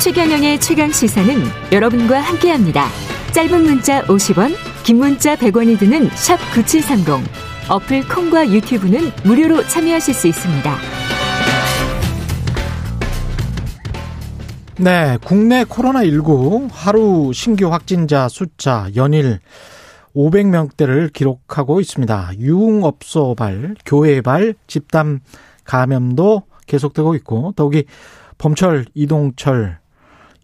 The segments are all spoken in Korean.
최경영의 최강 시사는 여러분과 함께합니다. 짧은 문자 50원, 긴 문자 100원이 드는 샵 9730. 어플 콩과 유튜브는 무료로 참여하실 수 있습니다. 네, 국내 코로나19 하루 신규 확진자 숫자 연일 500명대를 기록하고 있습니다. 유흥업소 발, 교회 발, 집단 감염도 계속되고 있고 더욱이 범철, 이동철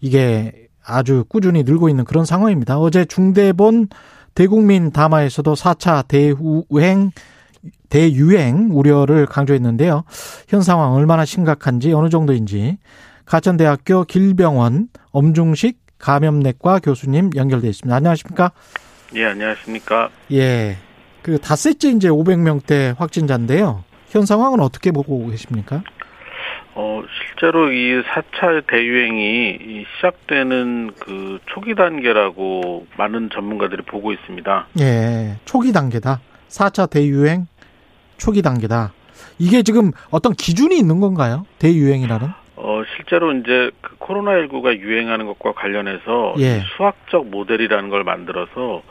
이게 아주 꾸준히 늘고 있는 그런 상황입니다. 어제 중대본 대국민 담화에서도 4차 대유행 대유행 우려를 강조했는데요. 현 상황 얼마나 심각한지 어느 정도인지 가천대학교 길병원 엄중식 감염내과 교수님 연결돼 있습니다. 안녕하십니까? 예, 안녕하십니까? 예. 그 닷새째 이제 500명대 확진자인데요. 현 상황은 어떻게 보고 계십니까? 어, 실제로 이 4차 대유행이 시작되는 그 초기 단계라고 많은 전문가들이 보고 있습니다. 예. 초기 단계다. 4차 대유행 초기 단계다. 이게 지금 어떤 기준이 있는 건가요? 대유행이라는? 어, 실제로 이제 그 코로나19가 유행하는 것과 관련해서 예. 수학적 모델이라는 걸 만들어서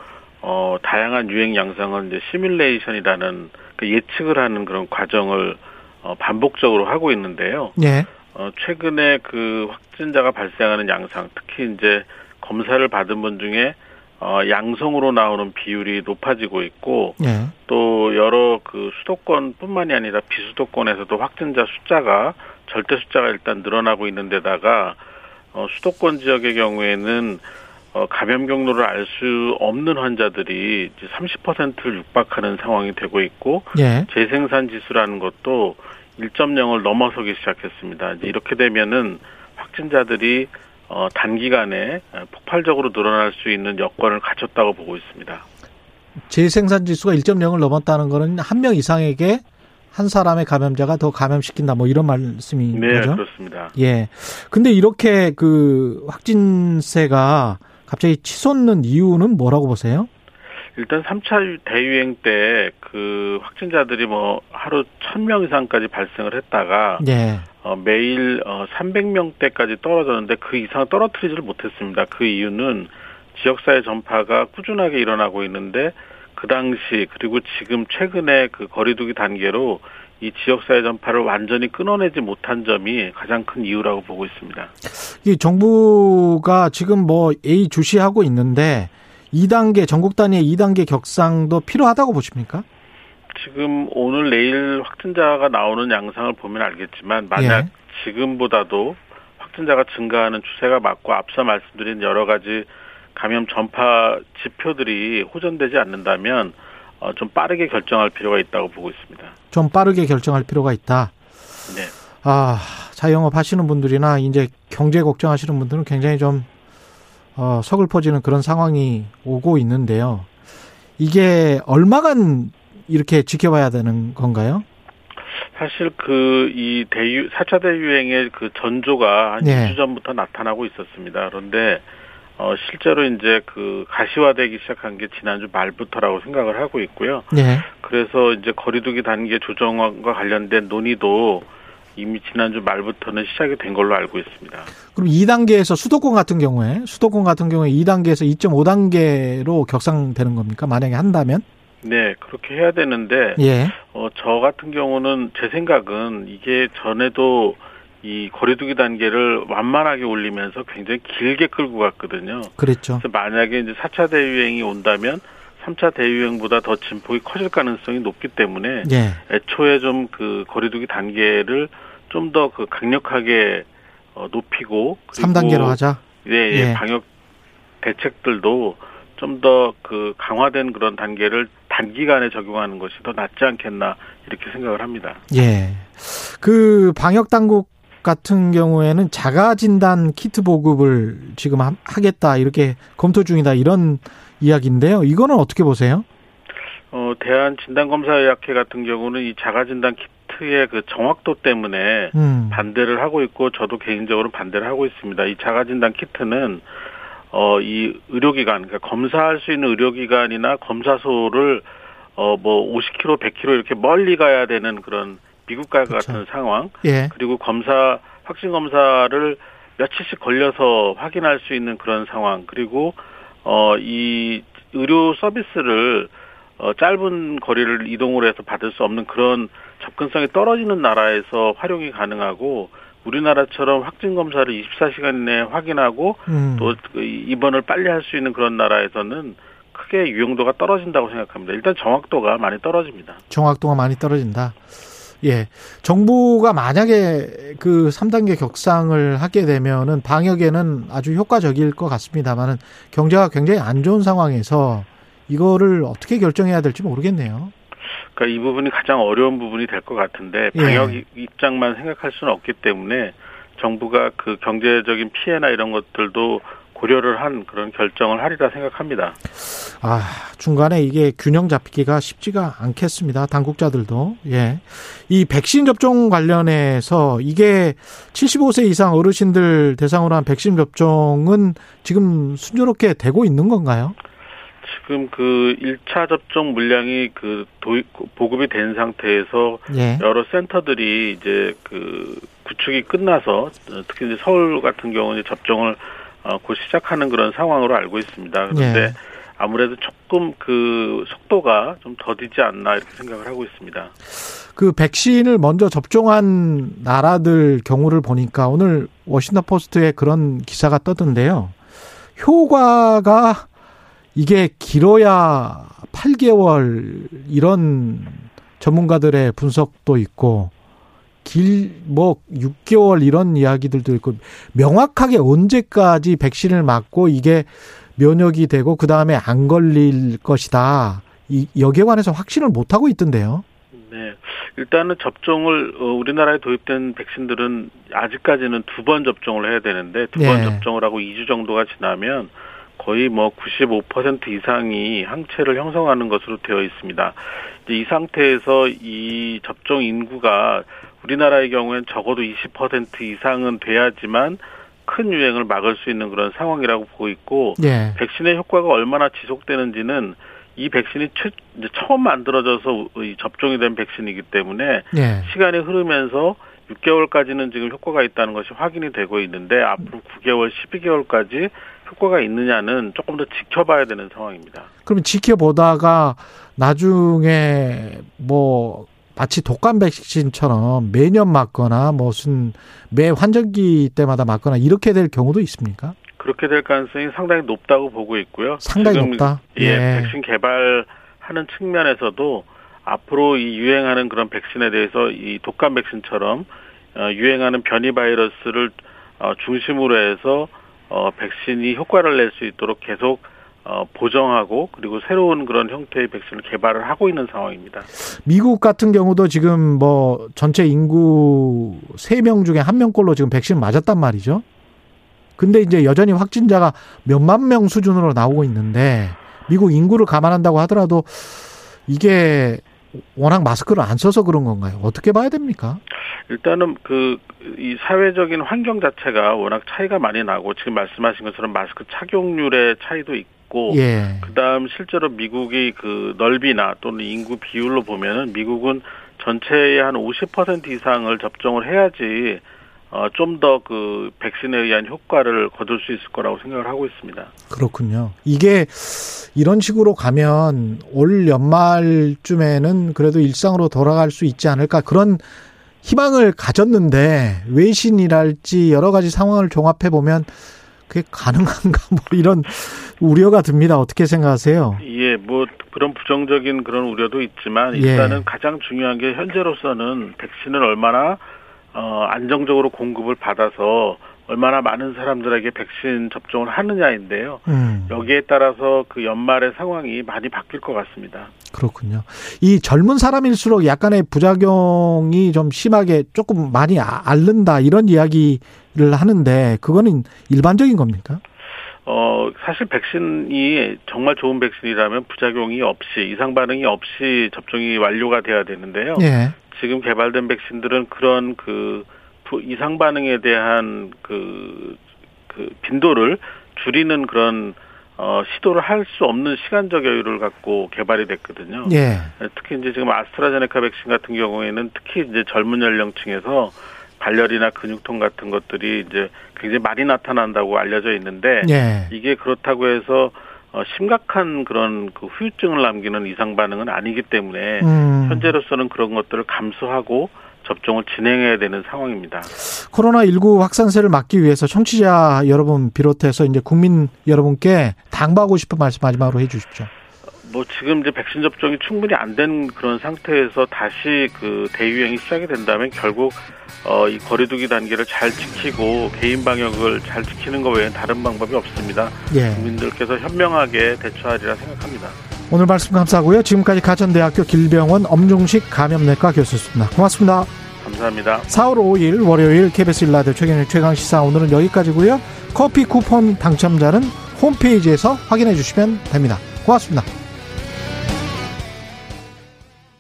어, 다양한 유행 양상을 이제 시뮬레이션이라는 그 예측을 하는 그런 과정을 어, 반복적으로 하고 있는데요. 예. 어, 최근에 그 확진자가 발생하는 양상, 특히 이제 검사를 받은 분 중에 어, 양성으로 나오는 비율이 높아지고 있고 예. 또 여러 그 수도권뿐만이 아니라 비수도권에서도 확진자 숫자가 절대 숫자가 일단 늘어나고 있는 데다가 어, 수도권 지역의 경우에는 어, 감염 경로를 알 수 없는 환자들이 이제 30%를 육박하는 상황이 되고 있고 예. 재생산 지수라는 것도 1.0을 넘어서기 시작했습니다. 이제 이렇게 되면은 확진자들이 어, 단기간에 폭발적으로 늘어날 수 있는 여건을 갖췄다고 보고 있습니다. 재생산 지수가 1.0을 넘었다는 거는 한 명 이상에게 한 사람의 감염자가 더 감염시킨다 뭐 이런 말씀인 네, 거죠? 그렇습니다. 예. 근데 이렇게 그 확진세가 갑자기 치솟는 이유는 뭐라고 보세요? 일단 3차 대유행 때 그 확진자들이 뭐 하루 1000명 이상까지 발생을 했다가 예. 어, 매일 어, 300명대까지 떨어졌는데 그 이상 떨어뜨리지를 못했습니다. 그 이유는 지역사회 전파가 꾸준하게 일어나고 있는데 그 당시 그리고 지금 최근에 그 거리두기 단계로 이 지역사회 전파를 완전히 끊어내지 못한 점이 가장 큰 이유라고 보고 있습니다. 이 정부가 지금 뭐 A 주시하고 있는데 2단계 전국 단위의 2단계 격상도 필요하다고 보십니까? 지금 오늘 내일 확진자가 나오는 양상을 보면 알겠지만 만약 예. 지금보다도 확진자가 증가하는 추세가 맞고 앞서 말씀드린 여러 가지 감염 전파 지표들이 호전되지 않는다면 어, 좀 빠르게 결정할 필요가 있다고 보고 있습니다. 좀 빠르게 결정할 필요가 있다. 네. 아, 자영업 하시는 분들이나 이제 경제 걱정하시는 분들은 굉장히 좀 어, 서글퍼지는 그런 상황이 오고 있는데요. 이게 얼마간 이렇게 지켜봐야 되는 건가요? 사실 그 이 대유 4차 대유행의 그 전조가 한 네. 2주 전부터 나타나고 있었습니다. 그런데 어 실제로 이제 그 가시화되기 시작한 게 지난주 말부터라고 생각을 하고 있고요. 네. 그래서 이제 거리두기 단계 조정과 관련된 논의도 이미 지난주 말부터는 시작이 된 걸로 알고 있습니다. 그럼 2단계에서 수도권 같은 경우에 수도권 같은 경우에 2단계에서 2.5단계로 격상되는 겁니까? 만약에 한다면? 네, 그렇게 해야 되는데 예. 어, 저 같은 경우는 제 생각은 이게 전에도 이 거리두기 단계를 완만하게 올리면서 굉장히 길게 끌고 갔거든요. 그래서 만약에 이제 4차 대유행이 온다면 3차 대유행보다 더 진폭이 커질 가능성이 높기 때문에 예. 애초에 좀 그 거리두기 단계를 좀 더 그 강력하게 어, 높이고 그리고 3단계로 하자. 예, 예, 예. 방역 대책들도 좀 더 그 강화된 그런 단계를 단기간에 적용하는 것이 더 낫지 않겠나 이렇게 생각을 합니다. 예. 그 방역 당국 같은 경우에는 자가 진단 키트 보급을 지금 하- 하겠다 이렇게 검토 중이다 이런 이야기인데요. 이거는 어떻게 보세요? 어, 대한 진단검사의학회 같은 경우는 이 자가진단 키트의 그 정확도 때문에 음. 반대를 하고 있고 저도 개인적으로 반대를 하고 있습니다. 이 자가진단 키트는 어, 이 의료기관, 그러니까 검사할 수 있는 의료기관이나 검사소를 어, 뭐 50km, 100km 이렇게 멀리 가야 되는 그런 미국과 그렇죠. 같은 상황, 예. 그리고 검사, 확진 검사를 며칠씩 걸려서 확인할 수 있는 그런 상황 그리고 어 이 의료 서비스를 어 짧은 거리를 이동을 해서 받을 수 없는 그런 접근성이 떨어지는 나라에서 활용이 가능하고 우리나라처럼 확진 검사를 24시간 내에 확인하고 음. 또 입원을 빨리 할 수 있는 그런 나라에서는 크게 유용도가 떨어진다고 생각합니다. 일단 정확도가 많이 떨어집니다. 정확도가 많이 떨어진다. 예. 정부가 만약에 그 3단계 격상을 하게 되면은 방역에는 아주 효과적일 것 같습니다만은 경제가 굉장히 안 좋은 상황에서 이거를 어떻게 결정해야 될지 모르겠네요. 그러니까 이 부분이 가장 어려운 부분이 될 것 같은데 예. 방역 입장만 생각할 수는 없기 때문에 정부가 그 경제적인 피해나 이런 것들도 고려를 한 그런 결정을 하리라 생각합니다. 아, 중간에 이게 균형 잡히기가 쉽지가 않겠습니다. 당국자들도. 예. 이 백신 접종 관련해서 이게 75세 이상 어르신들 대상으로 한 백신 접종은 지금 순조롭게 되고 있는 건가요? 지금 그 1차 접종 물량이 그 도입, 보급이 된 상태에서 예. 여러 센터들이 이제 그 구축이 끝나서 특히 이제 서울 같은 경우는 접종을 어, 곧 시작하는 그런 상황으로 알고 있습니다. 그런데 예. 아무래도 조금 그 속도가 좀 더디지 않나 이렇게 생각을 하고 있습니다. 그 백신을 먼저 접종한 나라들 경우를 보니까 오늘 워싱턴 포스트에 그런 기사가 떠던데요. 효과가 이게 길어야 8개월 이런 전문가들의 분석도 있고 길 뭐 6개월 이런 이야기들도 있고 명확하게 언제까지 백신을 맞고 이게 면역이 되고 그 다음에 안 걸릴 것이다. 이 여기에 관해서 확신을 못 하고 있던데요. 네. 일단은 접종을 어, 우리나라에 도입된 백신들은 아직까지는 두 번 접종을 해야 되는데 두번 예. 접종을 하고 2주 정도가 지나면 거의 뭐 95% 이상이 항체를 형성하는 것으로 되어 있습니다. 이제 이 상태에서 이 접종 인구가 우리나라의 경우엔 적어도 20% 이상은 돼야지만 큰 유행을 막을 수 있는 그런 상황이라고 보고 있고 예. 백신의 효과가 얼마나 지속되는지는 이 백신이 최, 처음 만들어져서 이 접종이 된 백신이기 때문에 예. 시간이 흐르면서 6개월까지는 지금 효과가 있다는 것이 확인이 되고 있는데 앞으로 9개월, 12개월까지 효과가 있느냐는 조금 더 지켜봐야 되는 상황입니다. 그러면 지켜보다가 나중에 뭐 마치 독감 백신처럼 매년 맞거나 무슨 매 환절기 때마다 맞거나 이렇게 될 경우도 있습니까? 그렇게 될 가능성이 상당히 높다고 보고 있고요. 상당히 높다. 예, 예. 백신 개발하는 측면에서도 앞으로 이 유행하는 그런 백신에 대해서 이 독감 백신처럼 어, 유행하는 변이 바이러스를 어, 중심으로 해서 어, 백신이 효과를 낼 수 있도록 계속 어, 보정하고 그리고 새로운 그런 형태의 백신을 개발을 하고 있는 상황입니다. 미국 같은 경우도 지금 뭐 전체 인구 3명 중에 1명꼴로 지금 백신 맞았단 말이죠. 근데 이제 여전히 확진자가 몇만 명 수준으로 나오고 있는데 미국 인구를 감안한다고 하더라도 이게 워낙 마스크를 안 써서 그런 건가요? 어떻게 봐야 됩니까? 일단은 그 이 사회적인 환경 자체가 워낙 차이가 많이 나고 지금 말씀하신 것처럼 마스크 착용률의 차이도 있고 예. 그다음 실제로 미국의 그 넓이나 또는 인구 비율로 보면은 미국은 전체의 한 50% 이상을 접종을 해야지 어, 좀 더 그 백신에 의한 효과를 거둘 수 있을 거라고 생각을 하고 있습니다. 그렇군요. 이게 이런 식으로 가면 올 연말쯤에는 그래도 일상으로 돌아갈 수 있지 않을까 그런 희망을 가졌는데 외신이랄지 여러 가지 상황을 종합해 보면 그게 가능한가 뭐 이런 우려가 듭니다. 어떻게 생각하세요? 예, 뭐 그런 부정적인 그런 우려도 있지만 예. 일단은 가장 중요한 게 현재로서는 백신을 얼마나 어, 안정적으로 공급을 받아서 얼마나 많은 사람들에게 백신 접종을 하느냐인데요. 음, 여기에 따라서 그 연말의 상황이 많이 바뀔 것 같습니다. 그렇군요. 이 젊은 사람일수록 약간의 부작용이 좀 심하게 조금 많이 아- 앓는다 이런 이야기를 하는데 그거는 일반적인 겁니까? 어, 사실 백신이 정말 좋은 백신이라면 부작용이 없이, 이상 반응이 없이 접종이 완료가 돼야 되는데요. 예. 지금 개발된 백신들은 그런 그 부- 이상 반응에 대한 그, 그 빈도를 줄이는 그런 어, 시도를 할 수 없는 시간적 여유를 갖고 개발이 됐거든요. 예. 특히 이제 지금 아스트라제네카 백신 같은 경우에는 특히 이제 젊은 연령층에서 발열이나 근육통 같은 것들이 이제 굉장히 많이 나타난다고 알려져 있는데 예. 이게 그렇다고 해서 어, 심각한 그런 그 후유증을 남기는 이상 반응은 아니기 때문에 음. 현재로서는 그런 것들을 감수하고 접종을 진행해야 되는 상황입니다. 코로나 19 확산세를 막기 위해서 청취자 여러분 비롯해서 이제 국민 여러분께 당부하고 싶은 말씀 마지막으로 해 주십시오. 뭐 지금 이제 백신 접종이 충분히 안 된 그런 상태에서 다시 그 대유행이 시작이 된다면 결국 어 이 거리두기 단계를 잘 지키고 개인 방역을 잘 지키는 것 외에는 다른 방법이 없습니다. 예. 국민들께서 현명하게 대처하리라 생각합니다. 오늘 말씀 감사하고요. 지금까지 가천대학교 길병원 엄중식 감염내과 교수였습니다. 고맙습니다. 감사합니다. 4월 5일 월요일 KBS 일라드 최경의 최강 시사 오늘은 여기까지고요. 커피 쿠폰 당첨자는 홈페이지에서 확인해 주시면 됩니다. 고맙습니다.